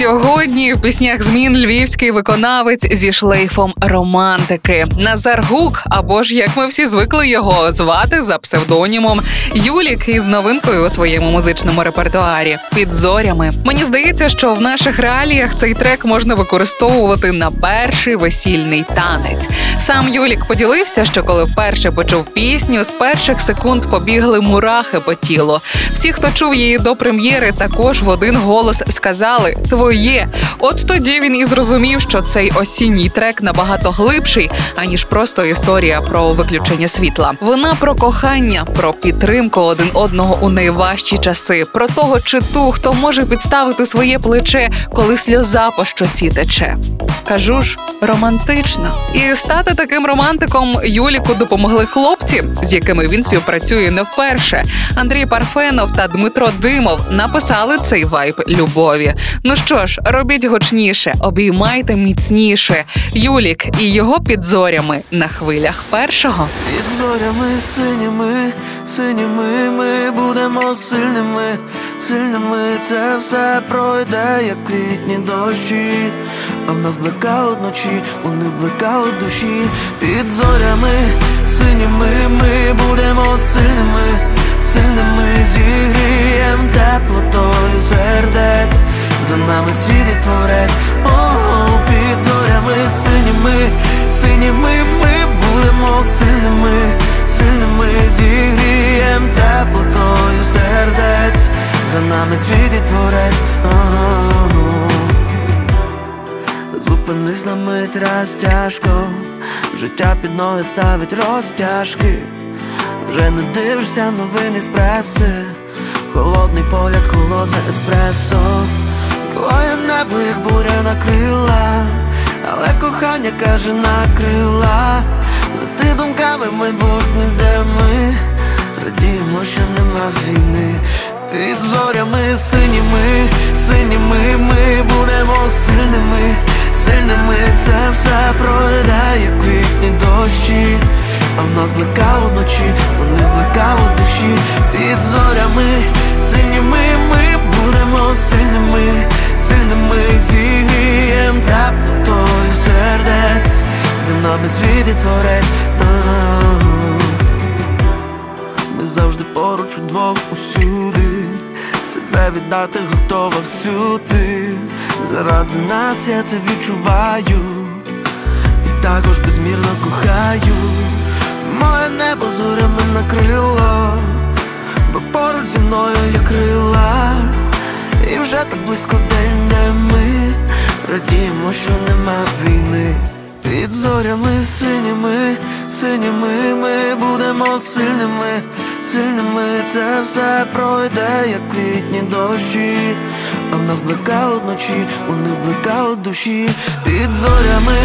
Сьогодні в піснях змін львівський виконавець зі шлейфом романтики Назар Гук, або ж як ми всі звикли його звати за псевдонімом Юлік із новинкою у своєму музичному репертуарі під зорями. Мені здається, що в наших реаліях цей трек можна використовувати на перший весільний танець. Сам Юлік поділився, що коли вперше почув пісню, з перших секунд побігли мурахи по тілу. Всі, хто чув її до прем'єри, також в один голос сказали Твоє. От тоді він і зрозумів, що цей осінній трек набагато глибший, аніж просто історія про виключення світла. Вона про кохання, про підтримку один одного у найважчі часи, про того чи ту, хто може підставити своє плече, коли сльоза по щоці тече. Кажу ж, романтично. І стати таким романтиком Юліку допомогли хлопці, з якими він співпрацює не вперше. Андрій Парфенов та Дмитро Димов написали цей вайб любові. Ну що ж, робіть гучніше, обіймайте міцніше. Юлік і його під зорями на хвилях першого. Під зорями синіми, синіми ми будемо сильними, сильними це все пройде, як квітні дощі. А в нас блекаут вночі, у них блекаут душі. Під зорями синіми ми будемо сильними, сильними зігрієм нами світ і творець. Зупинись на мить раз тяжко, життя під ноги ставить розтяжки. Вже не дивишся новини з преси, холодний погляд, холодне еспресо. Твоє небо, як буря накрила, але кохання каже накрила. А в нас блекаут вночі, вони блекаут душі. Під зорями синіми ми будемо сильними, сильними зігрієм теплотою сердець. За нами світ і творець. Ми завжди поруч удвох усюди, себе віддати готова всюди. Заради нас я це відчуваю, і також безмірно кохаю. Моє небо зорями накрило, бо поруч зі мною є крила, і вже так близько день, де ми радіємо, що нема війни. Під зорями синіми, синіми ми будемо сильними, сильними це все пройде, як квітні дощі. А в нас блекаут вночі, у них блекаут душі. Під зорями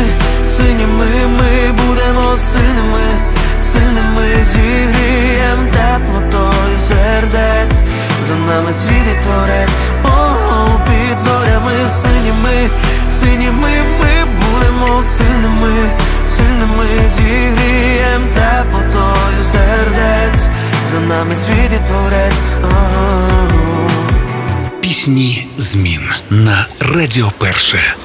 синіми ми будемо сильними, сильними зігрієм теплотою сердець. За нами світ і творець, Ого, під зорями синіми, синіми ми будемо сильними, сильними зігрієм теплотою сердець. За нами світ і творець. Ого. Пісні змін на Радіо Перше.